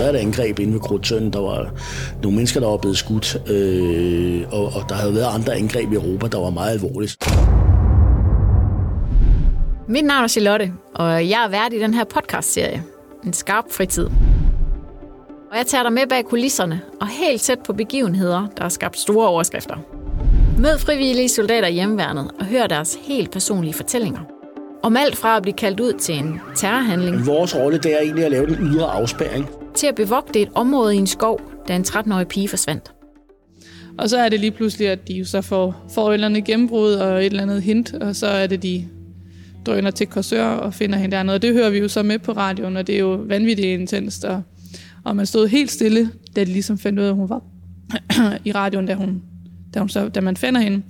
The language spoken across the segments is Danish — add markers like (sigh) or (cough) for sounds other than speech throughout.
været et angreb inde ved Krudtøn. Der var nogle mennesker, der var blevet skudt, øh, og, og der havde været andre angreb i Europa, der var meget alvorligt. Mit navn er Charlotte, og jeg er vært i den her podcast-serie, En skarp fritid. Og jeg tager dig med bag kulisserne og helt tæt på begivenheder, der har skabt store overskrifter. Mød frivillige soldater i hjemmeværnet og hør deres helt personlige fortællinger. Om alt fra at blive kaldt ud til en terrorhandling, Vores rolle det er egentlig at lave den ydre afspærring til at bevogte et område i en skov, da en 13-årig pige forsvandt. Og så er det lige pludselig, at de så får, får et eller andet gennembrud og et eller andet hint, og så er det, de drøner til Korsør og finder hende dernede. Og det hører vi jo så med på radioen, og det er jo vanvittigt intenst. Og, og man stod helt stille, da de ligesom fandt ud af, at hun var (clears throat) i radioen, da, hun, da, hun så, da man finder hende.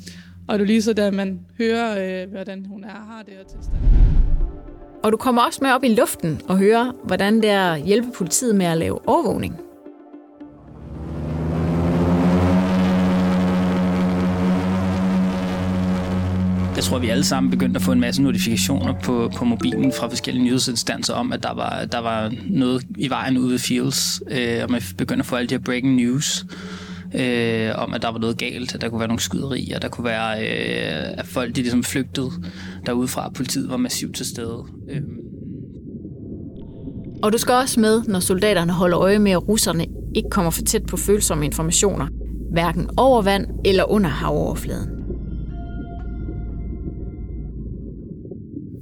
Og det er lige så, da man hører, øh, hvordan hun er, har det og tilstand. Og du kommer også med op i luften og hører, hvordan det er at hjælpe politiet med at lave overvågning. Jeg tror, vi alle sammen begyndte at få en masse notifikationer på, på mobilen fra forskellige nyhedsinstanser om, at der var, der var noget i vejen ude ved Fields, øh, og man begyndte at få alle de her breaking news øh, om, at der var noget galt, at der kunne være nogle skyderier, der kunne være, øh, at folk de ligesom flygtede derudefra, at politiet var massivt til stede. Øh, Og du skal også med, når soldaterne holder øje med, at russerne ikke kommer for tæt på følsomme informationer, hverken over vand eller under havoverfladen.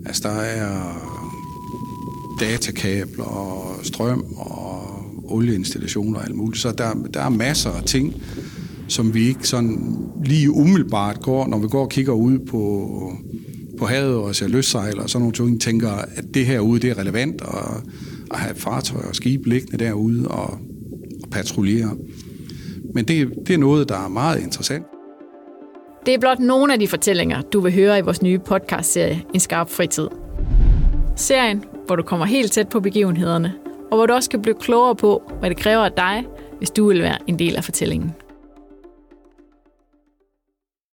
Altså, der er datakabler og strøm og olieinstallationer og alt muligt. Så der, der er masser af ting, som vi ikke sådan lige umiddelbart går, når vi går og kigger ud på, på havet og ser løssejl og sådan nogle ting, tænker, at det her ude, det er relevant at, at have fartøj og skib liggende derude og, og patruljere. Men det, det er noget, der er meget interessant. Det er blot nogle af de fortællinger, du vil høre i vores nye podcastserie En Skarp Fritid. Serien, hvor du kommer helt tæt på begivenhederne, og hvor du også kan blive klogere på, hvad det kræver af dig, hvis du vil være en del af fortællingen.